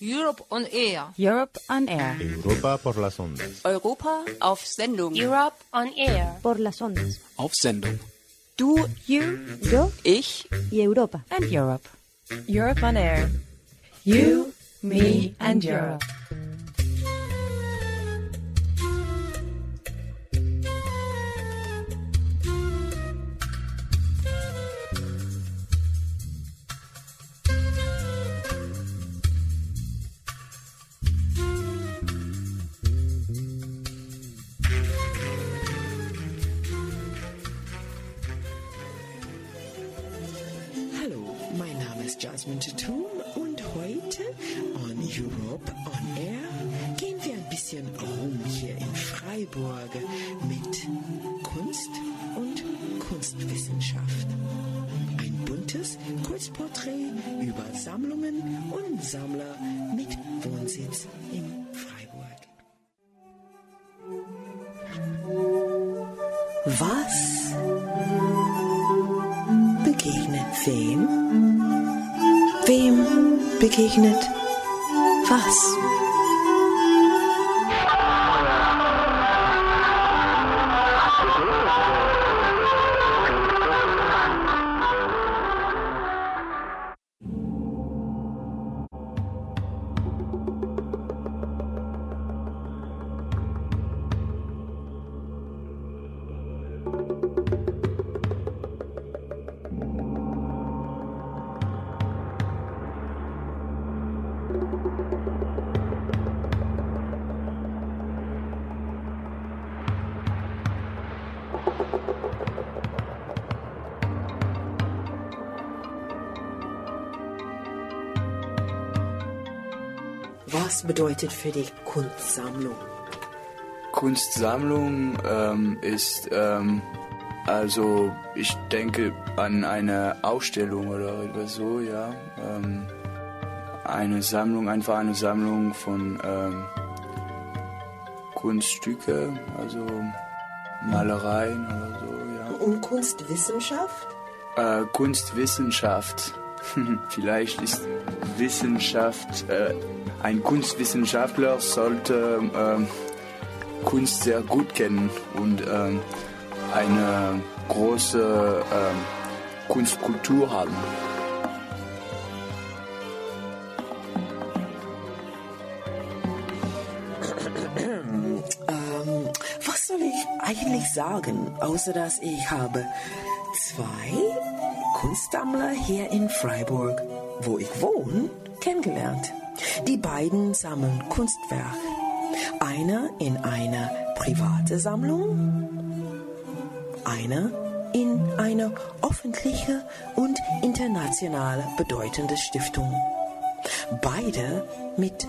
Europe on Air. Europe on Air. Europa por las ondas. Europa auf Sendung. Europe on Air. Por las ondas. Auf Sendung. Du, you, Yo Ich, y Europa. and Europe. Europe on Air. You, me, and Europe. Buntes Kurzporträt über Sammlungen und Sammler mit Wohnsitz in Freiburg. Was begegnet wem? Wem begegnet was? Was bedeutet für dich Kunstsammlung? Kunstsammlung ähm, ist, ähm, also ich denke an eine Ausstellung oder so, ja. Ähm, eine Sammlung, einfach eine Sammlung von ähm, Kunststücke, also Malereien oder so, ja. Und Kunstwissenschaft? Äh, Kunstwissenschaft. Vielleicht ist Wissenschaft, äh, ein Kunstwissenschaftler sollte ähm, Kunst sehr gut kennen und ähm, eine große ähm, Kunstkultur haben. Eigentlich sagen, außer dass ich habe zwei Kunstsammler hier in Freiburg, wo ich wohne, kennengelernt. Die beiden sammeln Kunstwerk. Einer in einer private Sammlung, einer in eine öffentliche und international bedeutende Stiftung. Beide mit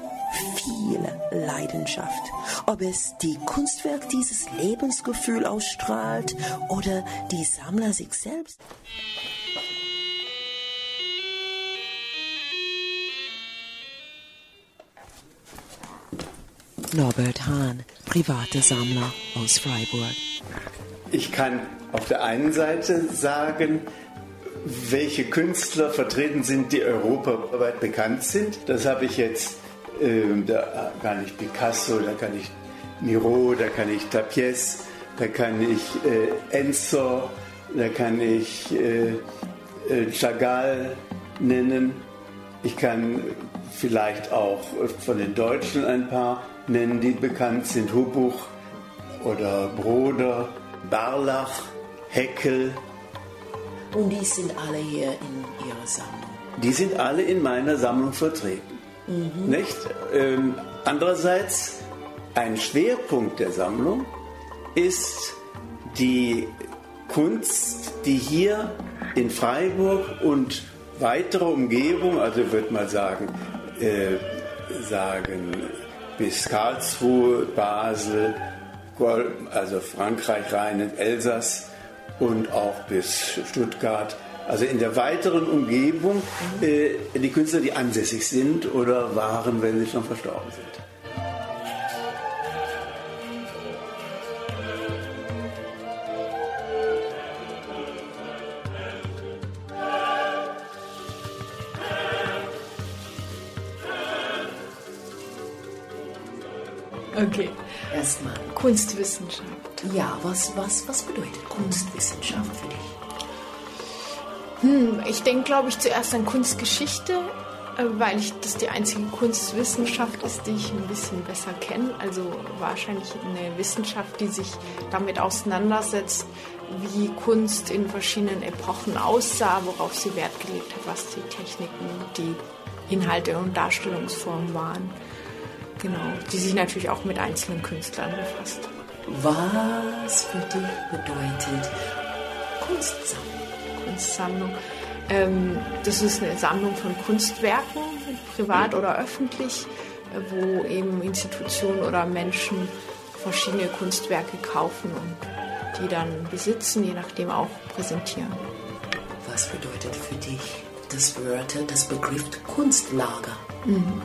viel Leidenschaft. Ob es die Kunstwerk dieses Lebensgefühl ausstrahlt oder die Sammler sich selbst. Norbert Hahn, private Sammler aus Freiburg. Ich kann auf der einen Seite sagen, welche Künstler vertreten sind, die europaweit bekannt sind. Das habe ich jetzt, da kann ich Picasso, da kann ich Miro, da kann ich Tapies, da kann ich äh, Ensor, da kann ich äh, äh, Chagall nennen. Ich kann vielleicht auch von den Deutschen ein paar nennen, die bekannt sind. Hubuch oder Broder, Barlach, Heckel. Und die sind alle hier in ihrer Sammlung. Die sind alle in meiner Sammlung vertreten. Nicht? Ähm, andererseits, ein Schwerpunkt der Sammlung ist die Kunst, die hier in Freiburg und weitere Umgebung, also würde mal sagen, äh, sagen bis Karlsruhe, Basel, also Frankreich rein in Elsass und auch bis Stuttgart. Also in der weiteren Umgebung äh, die Künstler, die ansässig sind oder waren, wenn sie schon verstorben sind. Okay. Erstmal. Kunstwissenschaft. Ja, was, was, was bedeutet Kunstwissenschaft für dich? Hm, ich denke, glaube ich, zuerst an Kunstgeschichte, äh, weil ich das die einzige Kunstwissenschaft ist, die ich ein bisschen besser kenne. Also wahrscheinlich eine Wissenschaft, die sich damit auseinandersetzt, wie Kunst in verschiedenen Epochen aussah, worauf sie Wert gelegt hat, was die Techniken, die Inhalte und Darstellungsformen waren. Genau, die sich natürlich auch mit einzelnen Künstlern befasst. Was für dich bedeutet Kunstsammlung? Kunstsammlung. Ähm, das ist eine Sammlung von Kunstwerken, privat oder öffentlich, äh, wo eben Institutionen oder Menschen verschiedene Kunstwerke kaufen und die dann besitzen, je nachdem auch präsentieren. Was bedeutet für dich das Wörter, das Begriff Kunstlager? Mhm.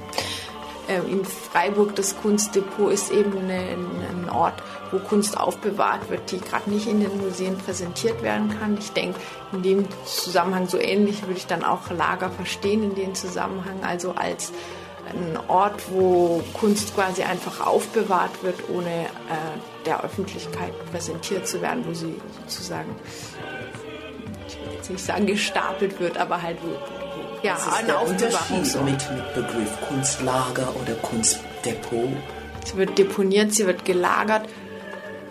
Ähm, in Freiburg das Kunstdepot ist eben ein Ort, wo Kunst aufbewahrt wird, die gerade nicht in den Museen präsentiert werden kann. Ich denke, in dem Zusammenhang so ähnlich würde ich dann auch Lager verstehen in dem Zusammenhang, also als ein Ort, wo Kunst quasi einfach aufbewahrt wird, ohne äh, der Öffentlichkeit präsentiert zu werden, wo sie sozusagen, ich will jetzt nicht sagen gestapelt wird, aber halt wo, ja, Was ist ein der. Unterschied mit, mit Begriff Kunstlager oder Kunstdepot? Sie wird deponiert, sie wird gelagert.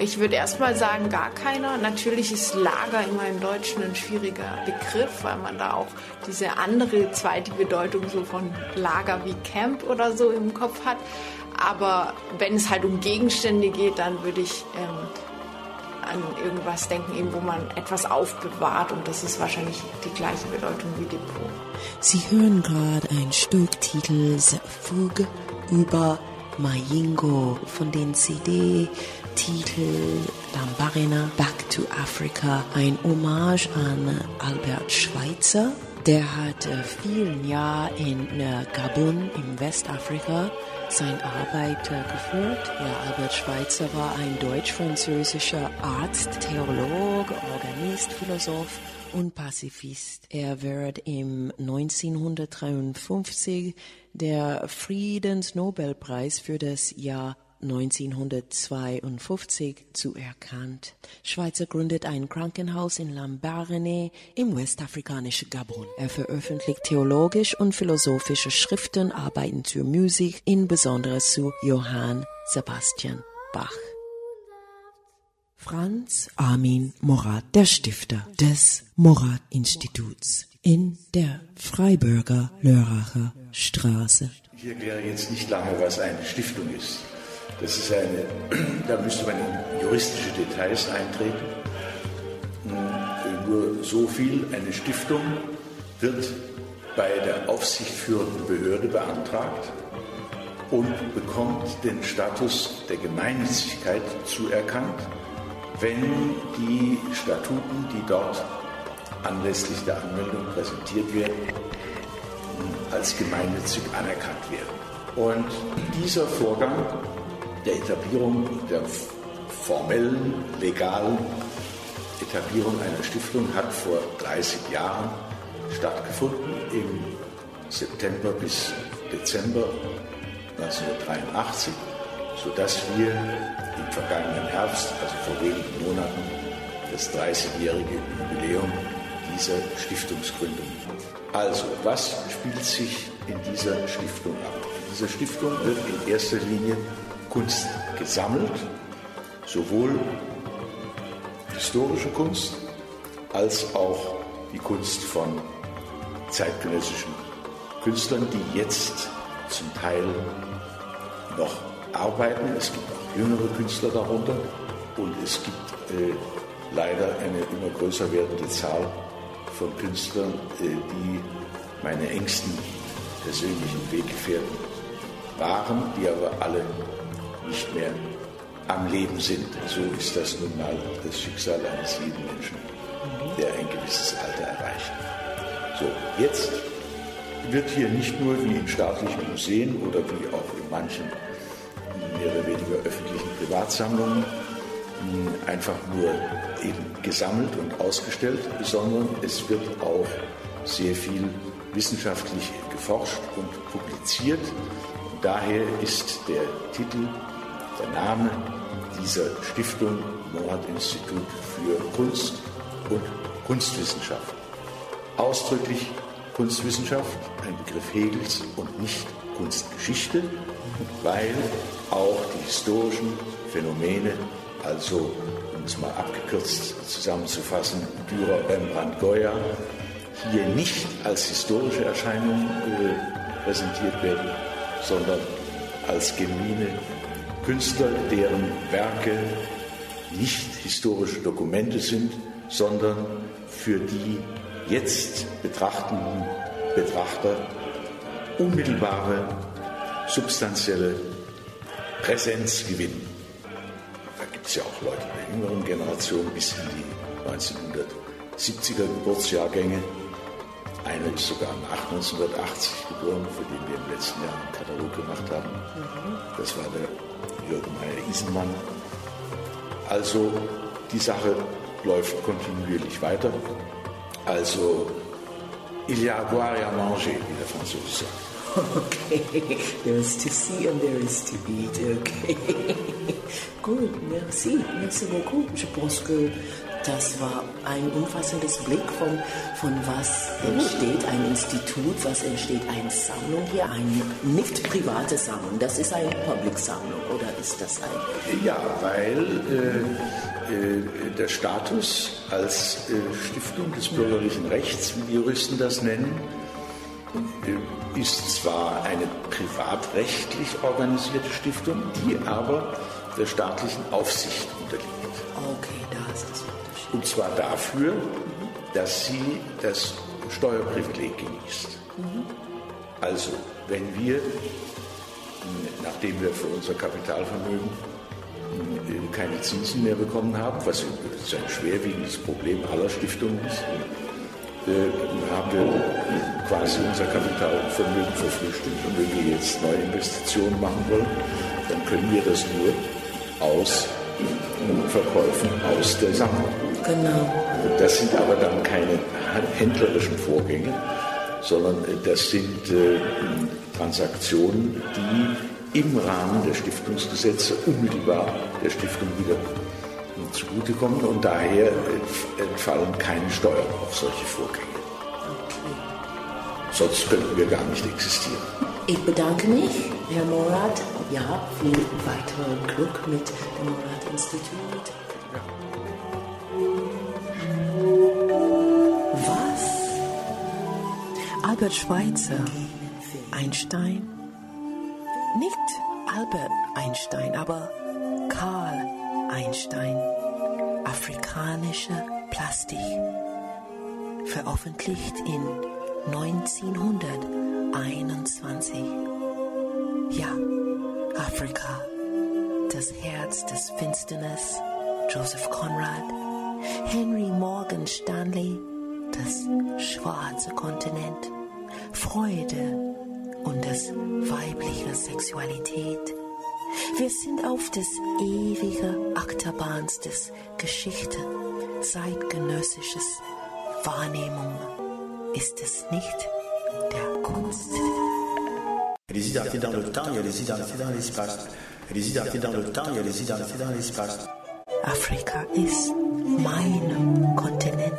Ich würde erstmal sagen, gar keiner. Natürlich ist Lager immer im Deutschen ein schwieriger Begriff, weil man da auch diese andere zweite Bedeutung so von Lager wie Camp oder so im Kopf hat. Aber wenn es halt um Gegenstände geht, dann würde ich ähm, an irgendwas denken, eben, wo man etwas aufbewahrt. Und das ist wahrscheinlich die gleiche Bedeutung wie Depot. Sie hören gerade ein Stück Titels Fuge über Mayingo von den CD-Titel Lambarena Back to Africa, ein Hommage an Albert Schweitzer. Der hat äh, vielen Jahren in äh, Gabun im Westafrika seine Arbeit äh, geführt. Ja, Albert Schweitzer war ein deutsch-französischer Arzt, Theologe, Organist, Philosoph und Pazifist. Er wird im 1953 der Friedensnobelpreis für das Jahr 1952 zuerkannt. Schweizer gründet ein Krankenhaus in Lambarene im westafrikanischen Gabun. Er veröffentlicht theologisch und philosophische Schriften, Arbeiten zur Musik, insbesondere zu Johann Sebastian Bach. Franz Armin Morat, der Stifter des Morat-Instituts in der Freiburger Lörracher Straße. Ich erkläre jetzt nicht lange, was eine Stiftung ist. Das ist eine, da müsste man in juristische Details eintreten. Nur so viel, eine Stiftung wird bei der aufsichtführenden Behörde beantragt und bekommt den Status der Gemeinnützigkeit zuerkannt, wenn die Statuten, die dort anlässlich der Anmeldung präsentiert werden, als gemeinnützig anerkannt werden. Und dieser Vorgang der Etablierung, der formellen, legalen Etablierung einer Stiftung hat vor 30 Jahren stattgefunden, im September bis Dezember 1983, sodass wir im vergangenen Herbst, also vor wenigen Monaten, das 30-jährige Jubiläum dieser Stiftungsgründung. Also, was spielt sich in dieser Stiftung ab? In dieser Stiftung wird in erster Linie Kunst gesammelt, sowohl historische Kunst als auch die Kunst von zeitgenössischen Künstlern, die jetzt zum Teil noch arbeiten. Es gibt auch jüngere Künstler darunter und es gibt äh, leider eine immer größer werdende Zahl von Künstlern, äh, die meine engsten persönlichen Weggefährten waren, die aber alle nicht mehr am Leben sind. So ist das nun mal das Schicksal eines jeden Menschen, der ein gewisses Alter erreicht. So, jetzt wird hier nicht nur wie in staatlichen Museen oder wie auch in manchen mehr oder weniger öffentlichen Privatsammlungen einfach nur eben gesammelt und ausgestellt, sondern es wird auch sehr viel wissenschaftlich geforscht und publiziert. Daher ist der Titel der Name dieser Stiftung Monat-Institut für Kunst und Kunstwissenschaft. Ausdrücklich Kunstwissenschaft, ein Begriff Hegels und nicht Kunstgeschichte, weil auch die historischen Phänomene, also um es mal abgekürzt zusammenzufassen, Dürer, Rembrandt, Goya, hier nicht als historische Erscheinung äh, präsentiert werden, sondern als genuine Künstler, deren Werke nicht historische Dokumente sind, sondern für die jetzt betrachtenden Betrachter unmittelbare, substanzielle Präsenz gewinnen. Da gibt es ja auch Leute der jüngeren Generation bis in die 1970er Geburtsjahrgänge. Einer ist sogar im 1980 geboren, für den wir im letzten Jahr einen Katalog gemacht haben. Das war der Jürgen Meyer-Isenmann. Also die Sache läuft kontinuierlich weiter. Also, il y a à boire et à manger, wie der Franzose sagt. Okay, there is to see and there is to eat. Okay. Gut, merci, merci beaucoup. Je pense que das war ein umfassendes Blick von, von was entsteht ein Institut, was entsteht eine Sammlung hier, eine nicht private Sammlung. Das ist eine Public-Sammlung oder ist das ein? Ja, weil äh, äh, der Status als äh, Stiftung des bürgerlichen Rechts, wie die Juristen das nennen, ist zwar eine privatrechtlich organisierte Stiftung, die aber der staatlichen Aufsicht unterliegt. Okay, da ist das Unterschied. Und zwar dafür, dass sie das Steuerprivileg genießt. Also, wenn wir, nachdem wir für unser Kapitalvermögen äh, keine Zinsen mehr bekommen haben, was ein schwerwiegendes Problem aller Stiftungen ist, äh, haben wir quasi unser Kapitalvermögen verflüchtigt. Und wenn wir jetzt neue Investitionen machen wollen, dann können wir das nur aus Verkäufen aus der Sammlung. Genau. Das sind aber dann keine händlerischen Vorgänge, sondern das sind äh, Transaktionen, die im Rahmen der Stiftungsgesetze unmittelbar der Stiftung wieder zugutekommen und daher entfallen keine Steuern auf solche Vorgänge. Sonst könnten wir gar nicht existieren. Ich bedanke mich, Herr Morat. Ja, viel weiteren Glück mit dem Morat-Institut. Was? Albert Schweitzer, Einstein? Nicht Albert Einstein, aber Karl Einstein. Afrikanische Plastik. Veröffentlicht in 1921. Ja, Afrika. Das Herz des Finsternis. Joseph Conrad. Henry Morgan Stanley. Das schwarze Kontinent. Freude und das weibliche Sexualität. Wir sind auf des ewige Achterbahns des Geschichte, zeitgenössisches Wahrnehmung. Ist es nicht der Kunst? Il y a des identités dans le temps, il y a des identités dans l'espace. Il y a des identités dans le temps, il y a des identités dans l'espace. Afrika ist mein Kontinent.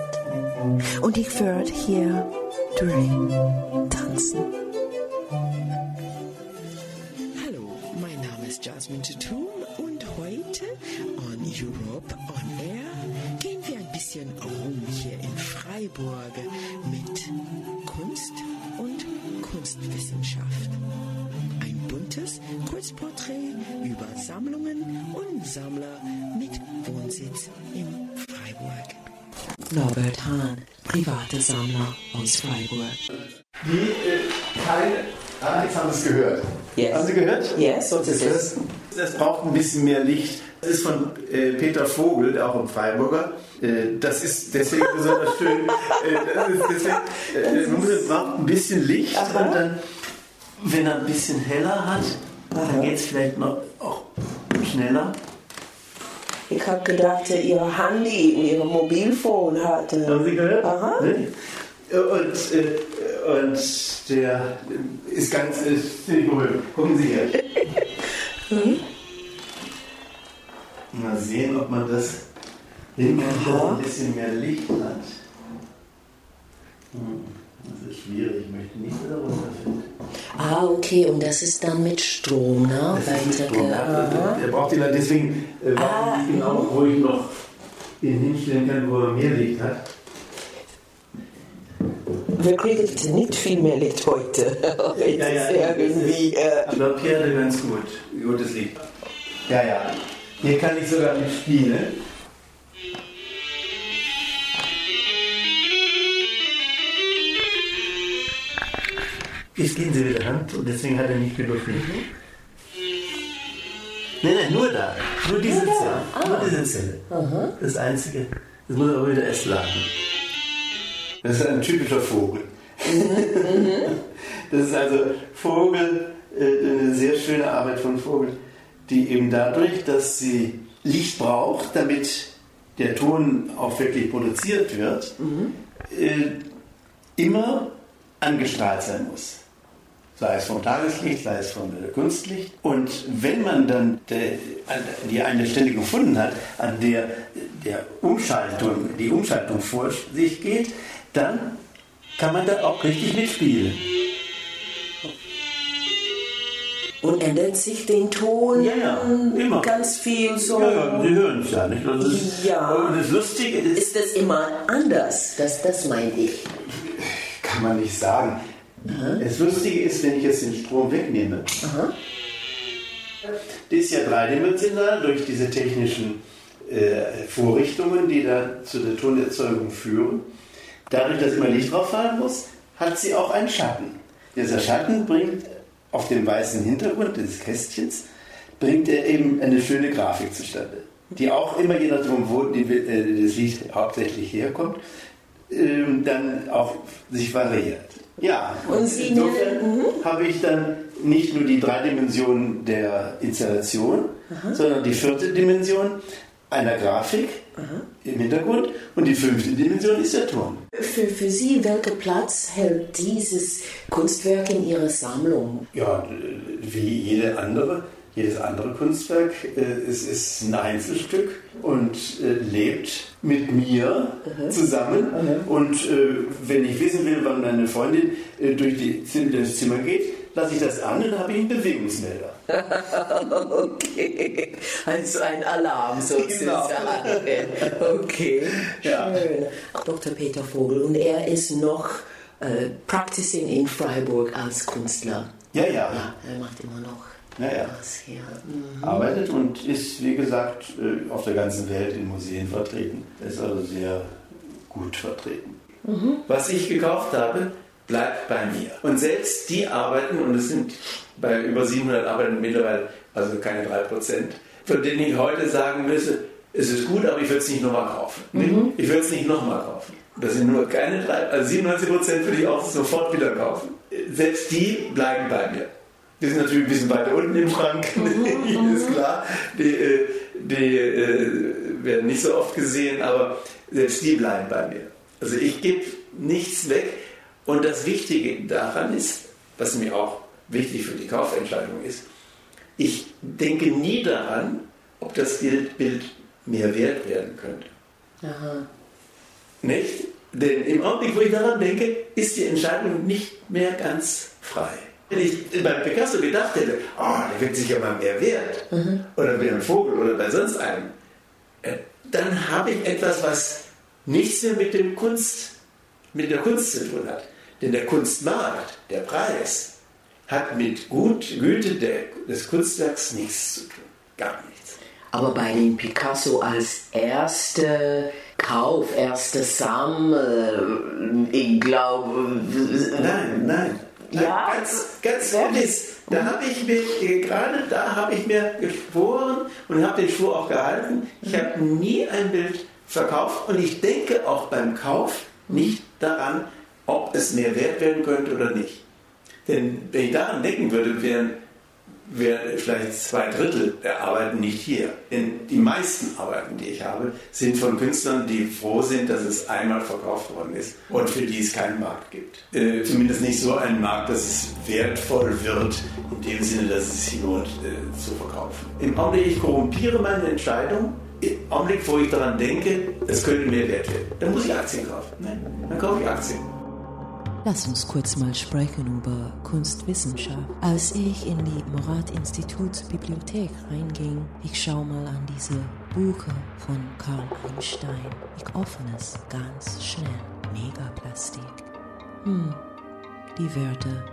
Und ich werde hier durchtanzen. Hallo, Europe on Air gehen wir ein bisschen rum hier in Freiburg mit Kunst und Kunstwissenschaft. Ein buntes Kurzporträt über Sammlungen und Sammler mit Wohnsitz in Freiburg. Norbert Hahn, private Sammler aus Freiburg. Die äh, keine. Alex haben es gehört. Yes. Haben Sie gehört? Yes, what is das, das braucht ein bisschen mehr Licht. Das ist von äh, Peter Vogel, der auch ein Freiburger. Äh, das ist deswegen besonders schön. Äh, das ist deswegen, äh, man muss- braucht ein bisschen Licht Aha. und dann, wenn er ein bisschen heller hat, dann geht es vielleicht noch auch schneller. Ich habe gedacht, Ihr Handy, Ihr Mobilfon hat. Haben Sie gehört? Aha. Ne? Und, äh, und der ist ganz äh, ziemlich berühmt. Gucken Sie hier. Sehen, ob man das hinkriegt, dass ein bisschen mehr Licht hat. Hm, das ist schwierig, ich möchte nicht wieder runterfinden. Ah, okay, und das ist dann mit Strom, ne? Das ist mit Strom, ja. Der braucht die Leute, deswegen äh, weiß Ah, ich nicht genau, wo ich noch ihn hinstellen kann, wo er mehr Licht hat. Wir kriegen nicht viel mehr Licht heute. Ja, ja, irgendwie. Äh, Ich glaube, er ganz gut, gutes Licht. Ja, ja. Hier kann ich sogar mit spielen. Jetzt gehen Sie wieder Hand und deswegen hat er nicht gedurft. Nein, nein, nur da. Nur diese. Zelle. Ah. Nur diese Zelle. Aha. Das Einzige. Das muss aber wieder erst laden. Das ist ein typischer Vogel. Das ist also Vogel, äh, eine sehr schöne Arbeit von Vogel, die eben dadurch, dass sie Licht braucht, damit der Ton auch wirklich produziert wird, äh, immer angestrahlt sein muss. Sei es vom Tageslicht, sei es vom Kunstlicht. Und wenn man dann an- die eine Stelle gefunden hat, an der der Umschaltung, die Umschaltung vor sich geht, dann kann man da auch richtig mitspielen. Und ändert sich den Ton Ja, ja, immer. ganz viel so. Ja, ja, Sie hören es ja nicht. Das ist, Ja. Und das Lustige ist, Ist das immer anders? Das, das meine ich. kann man nicht sagen. Das Lustige ist, wenn ich jetzt den Strom wegnehme, die ist ja dreidimensional durch diese technischen äh, Vorrichtungen, die da zu der Tonerzeugung führen. Dadurch, dass immer Licht drauf fallen muss, hat sie auch einen Schatten. Dieser Schatten bringt auf dem weißen Hintergrund des Kästchens bringt er eben eine schöne Grafik zustande, die auch immer, je nachdem, wo die, äh, das Licht hauptsächlich herkommt, ähm, dann auch sich variiert. Ja, Und insofern habe ich dann nicht nur die drei Dimensionen der Installation, sondern die vierte Dimension einer Grafik im Hintergrund und die fünfte Dimension ist der Ton. Für, für Sie, welchen Platz hält dieses Kunstwerk in Ihrer Sammlung? Ja, wie jede andere, jedes andere Kunstwerk, äh, es ist ein Einzelstück und äh, lebt mit mir zusammen. Und äh, wenn ich wissen will, wann meine Freundin durch die, das Zimmer geht, lasse ich das an und habe ich einen Bewegungsmelder. okay. Also ein Alarm Genau. sozusagen. Okay. Ja. Schön. Dr. Peter Vogel, und er ist noch äh, practicing in Freiburg als Künstler. Ja, ja. Ja, er macht immer noch Ja, ja. was hier. Mhm. arbeitet und ist, wie gesagt, äh, auf der ganzen Welt in Museen vertreten. Er ist also sehr gut vertreten. Was ich gekauft habe, bleibt bei mir. Und selbst die Arbeiten, und es sind bei über 700 Arbeiten mittlerweile, also keine 3%, von denen ich heute sagen müsse, es ist gut, aber ich würde es nicht nochmal kaufen. Nee, Ich würde es nicht nochmal kaufen. Das sind nur keine drei, also 97% würde ich auch sofort wieder kaufen. Selbst die bleiben bei mir. Die sind natürlich ein bisschen weiter unten im Schrank, ist klar. Die, äh, die äh, werden nicht so oft gesehen, aber selbst die bleiben bei mir. Also ich gebe nichts weg. Und das Wichtige daran ist, was mir auch wichtig für die Kaufentscheidung ist, ich denke nie daran, ob das Bild, mehr wert werden könnte. Aha. Nicht? Denn im Augenblick, wo ich daran denke, ist die Entscheidung nicht mehr ganz frei. Wenn ich bei Picasso gedacht hätte, oh, der wird sicher mal mehr wert, oder bei einem Vogel oder bei sonst einem, äh, dann habe ich etwas, was nichts mehr mit dem Kunst, mit der Kunst zu tun hat. Denn der Kunstmarkt, der Preis, hat mit Gut, Güte der, des Kunstwerks nichts zu tun. Gar nichts. Aber bei dem Picasso als erster Kauf, erster Sammel, ich glaube. Nein, nein. Ja, ganz, ganz gewiss. Da habe ich mir, äh, gerade da habe ich mir geschworen und habe den Schwur auch gehalten, ich habe nie ein Bild verkauft und ich denke auch beim Kauf nicht daran, ob es mehr wert werden könnte oder nicht. Denn wenn ich daran denken würde, wären wäre vielleicht zwei Drittel der Arbeiten nicht hier. Denn die meisten Arbeiten, die ich habe, sind von Künstlern, die froh sind, dass es einmal verkauft worden ist und für die es keinen Markt gibt. Äh, zumindest nicht so einen Markt, dass es wertvoll wird, in dem Sinne, dass es sich lohnt äh, zu verkaufen. Im Augenblick, ich korrumpiere meine Entscheidung. Im Augenblick, wo ich daran denke, es könnte mehr wert werden, dann muss ich Aktien kaufen. Nein, dann kaufe ich Aktien. Lass uns kurz mal sprechen über Kunstwissenschaft. Als ich in die Morat-Institutsbibliothek reinging, ich schau mal an diese Bücher von Karl Einstein. Ich öffne es ganz schnell. Megaplastik. Hm, die Wörter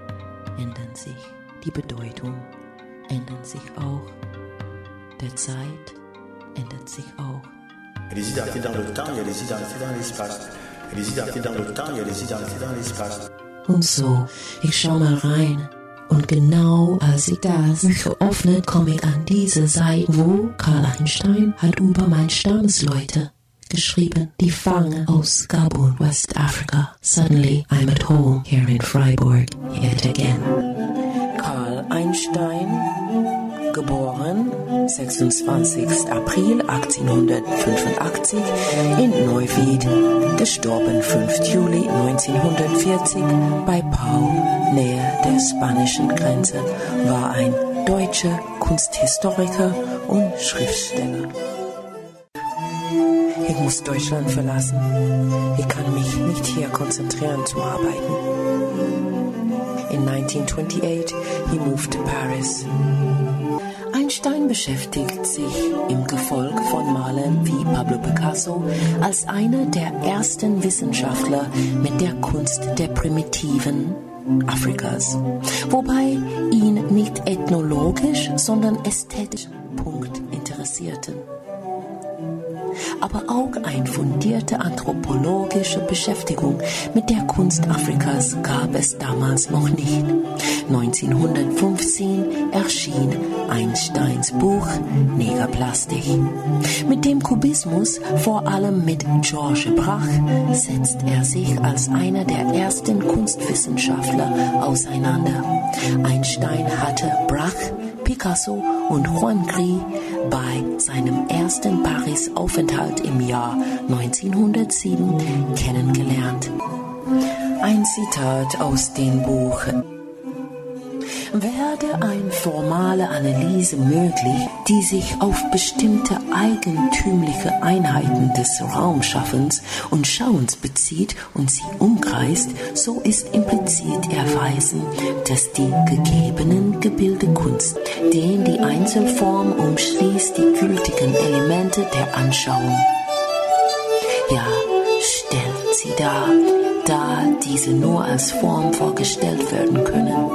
ändern sich. Die Bedeutung ändert sich auch. Der Zeit ändert sich auch. Les identités dans le temps, il y a les identités dans l'espace. Les identités dans le temps, il y a les identités dans l'espace. Und so, ich schau mal rein. Und genau als ich das Bücher öffne, komme ich an diese Seite, wo Karl Einstein hat über mein Stammesleute geschrieben, die Fange aus Gabun, West Africa. Suddenly I'm at home here in Freiburg, yet again. Karl Einstein, geboren 26. April 1885 in Neuwied, gestorben 5. Juli 1940 bei Pau, nähe der spanischen Grenze, war ein deutscher Kunsthistoriker und Schriftsteller. Ich muss Deutschland verlassen. Ich kann mich nicht hier konzentrieren zum Arbeiten. In 1928 he moved to Paris. Einstein beschäftigt sich im Gefolg von Malern wie Pablo Picasso als einer der ersten Wissenschaftler mit der Kunst der Primitiven Afrikas, wobei ihn nicht ethnologisch, sondern ästhetisch Punkt interessierten aber auch eine fundierte anthropologische Beschäftigung mit der Kunst Afrikas gab es damals noch nicht. 1915 erschien Einsteins Buch Negerplastik. Mit dem Kubismus, vor allem mit Georges Brach, setzt er sich als einer der ersten Kunstwissenschaftler auseinander. Einstein hatte Brach Picasso und Juan Gris bei seinem ersten Paris-Aufenthalt im Jahr 1907 kennengelernt. Ein Zitat aus dem Buch werde eine formale Analyse möglich, die sich auf bestimmte eigentümliche Einheiten des Raumschaffens und Schauens bezieht und sie umkreist, so ist implizit erweisen, dass die gegebenen Gebilde Kunst, den die Einzelform umschließt die gültigen Elemente der Anschauung. Ja, stellt sie dar, da diese nur als Form vorgestellt werden können.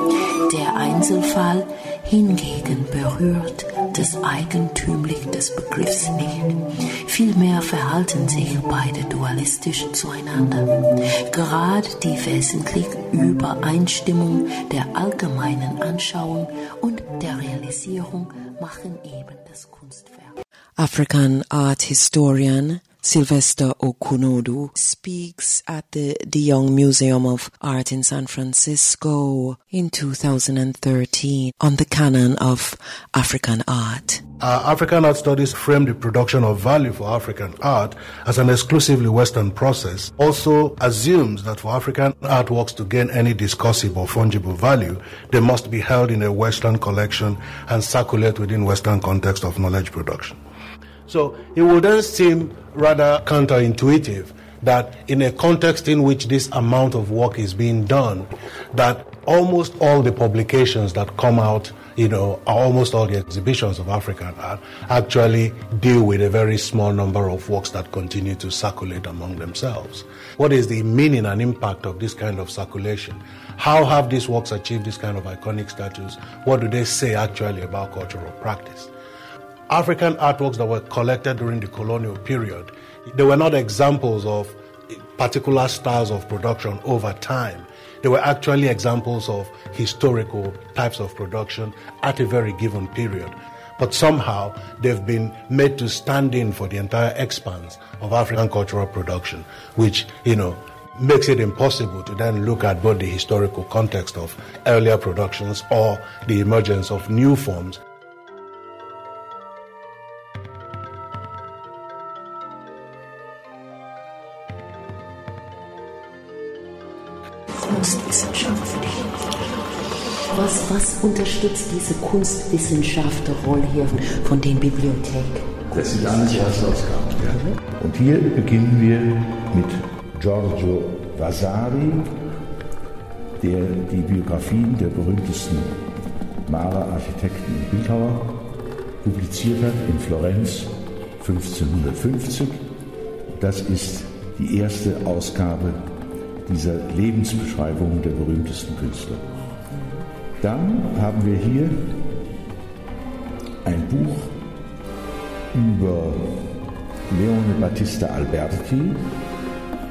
Der Einzelfall hingegen berührt das Eigentümlich des Begriffs nicht. Vielmehr verhalten sich beide dualistisch zueinander. Gerade die wesentliche Übereinstimmung der allgemeinen Anschauung und der Realisierung machen eben das Kunstwerk. African art historian Sylvester Okunodu speaks at the De Young Museum of Art in San Francisco in 2013 on the canon of African art. Uh, African art studies frame the production of value for African art as an exclusively Western process, also assumes that for African artworks to gain any discursive or fungible value, they must be held in a Western collection and circulate within Western context of knowledge production. So it would then seem rather counterintuitive that in a context in which this amount of work is being done, that almost all the publications that come out, you know, almost all the exhibitions of African art actually deal with a very small number of works that continue to circulate among themselves. What is the meaning and impact of this kind of circulation? How have these works achieved this kind of iconic status? What do they say actually about cultural practice? African artworks that were collected during the colonial period, they were not examples of particular styles of production over time. They were actually examples of historical types of production at a very given period. But somehow they've been made to stand in for the entire expanse of African cultural production, which, you know, makes it impossible to then look at both the historical context of earlier productions or the emergence of new forms. Unterstützt diese Kunstwissenschaftlerrolle hier von den Bibliotheken? Das sind alles Erstausgaben. Ja. Und hier beginnen wir mit Giorgio Vasari, der die Biografien der berühmtesten Maler, Architekten und Bildhauer publiziert hat in Florenz 1550. Das ist die erste Ausgabe dieser Lebensbeschreibung der berühmtesten Künstler. Dann haben wir hier ein Buch über Leone Battista Alberti,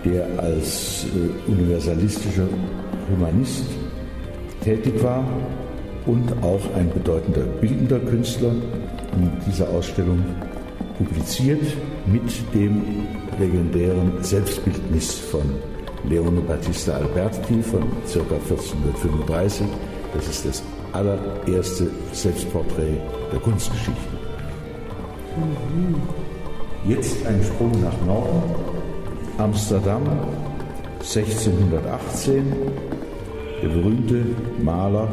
der als äh, universalistischer Humanist tätig war und auch ein bedeutender bildender Künstler in dieser Ausstellung publiziert mit dem legendären Selbstbildnis von Leone Battista Alberti von ca. 1435 das ist das allererste Selbstporträt der Kunstgeschichte. Jetzt ein Sprung nach Norden. Amsterdam 1618. Der berühmte Maler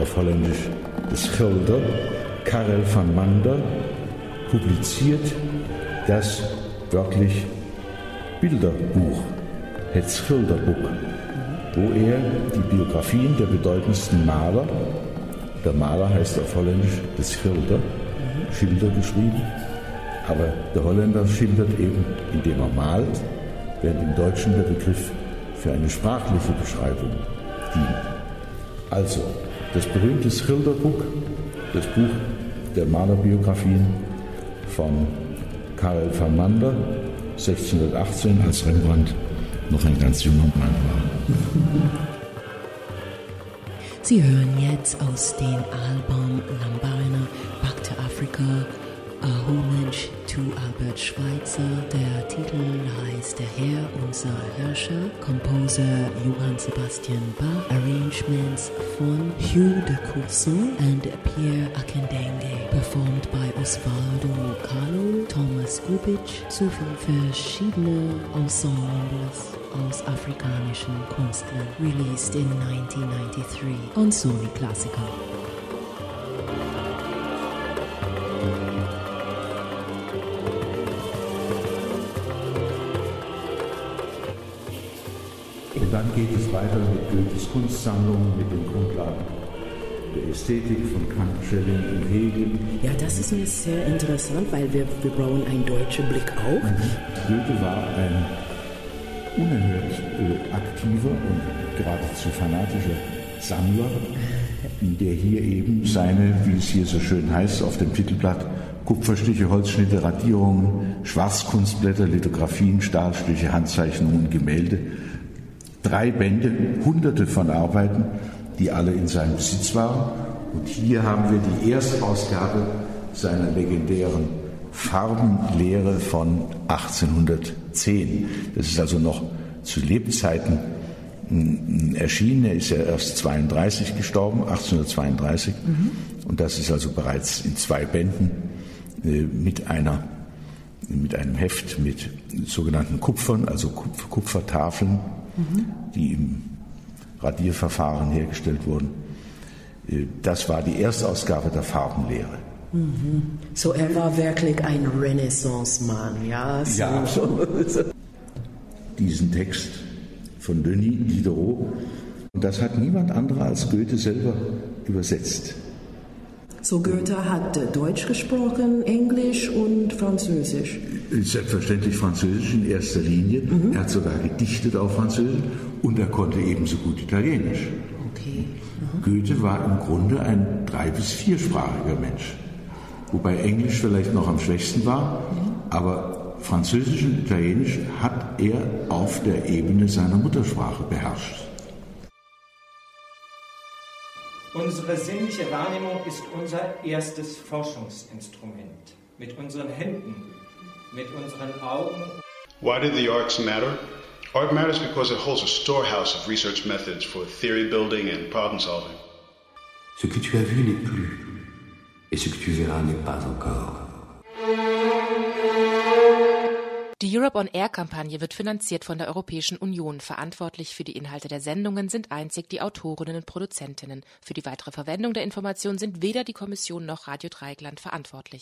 auf Holländisch des Schilder, Karel van Mander, publiziert das wörtlich Bilderbuch, het Schilderbuch wo er die Biografien der bedeutendsten Maler, der Maler heißt auf Holländisch des Schilder, Schilder geschrieben, aber der Holländer schildert eben, indem er malt, während im Deutschen der Begriff für eine sprachliche Beschreibung dient. Also, das berühmte Schilderbuch, das Buch der Malerbiografien von Karel van Mander, 1618, als Rembrandt noch ein ganz junger Mann war. Sie hören jetzt aus dem Album Lambarina Back to Africa A Homage to Albert Schweitzer. Der Titel heißt Der Herr, unser Herrscher. Composer Johann Sebastian Bach. Arrangements von Hugh de Courson and Pierre Akendenge. Performed by Osvaldo Carlo, Thomas Gubic sowie verschiedene Ensembles aus afrikanischen Künstlern. Released in 1993 on Sony Classical. Und dann geht es weiter mit Goethes Kunstsammlung, mit den Grundlagen der Ästhetik von Kant, Schelling und Hegel. Ja, das ist mir sehr interessant, weil wir, wir brauchen einen deutschen Blick auch. Mhm. Goethe war ein unerhört äh, aktiver und geradezu fanatischer Sammler, der hier eben seine, wie es hier so schön heißt, auf dem Titelblatt Kupferstiche, Holzschnitte, Radierungen, Schwarzkunstblätter, Lithografien, Stahlstiche, Handzeichnungen, Gemälde, drei Bände, hunderte von Arbeiten, die alle in seinem Besitz waren. Und hier haben wir die Erstausgabe seiner legendären Farbenlehre von 1810. Das ist also noch zu Lebzeiten erschienen. Er ist ja erst 32 gestorben, 1832. Mhm. Und das ist also bereits in zwei Bänden äh, mit einer mit einem Heft mit sogenannten Kupfern, also Kupfertafeln, mhm. die im Radierverfahren hergestellt wurden. Äh, das war die Erstausgabe der Farbenlehre. Mhm. So, er war wirklich ein Renaissance-Mann, ja? So. Ja, absolut. Diesen Text von Denis Diderot, und das hat niemand anderer als Goethe selber übersetzt. So Goethe hat Deutsch gesprochen, Englisch und Französisch. Selbstverständlich Französisch in erster Linie. Mhm. Er hat sogar gedichtet auf Französisch und er konnte ebenso gut Italienisch. Okay. Mhm. Goethe war im Grunde ein drei- bis viersprachiger Mensch. Wobei Englisch vielleicht noch am schwächsten war, aber Französisch und Italienisch hat er auf der Ebene seiner Muttersprache beherrscht. Unsere sinnliche Wahrnehmung ist unser erstes Forschungsinstrument. Mit unseren Händen, mit unseren Augen. Why do the arts matter? Art matters because it holds a storehouse of research methods for theory building and problem solving. Ce que tu as vu n'est plus, et ce que tu verras n'est pas encore. Die Europe on Air Kampagne wird finanziert von der Europäischen Union. Verantwortlich für die Inhalte der Sendungen sind einzig die Autorinnen und Produzentinnen. Für die weitere Verwendung der Informationen sind weder die Kommission noch Radio Dreieckland verantwortlich.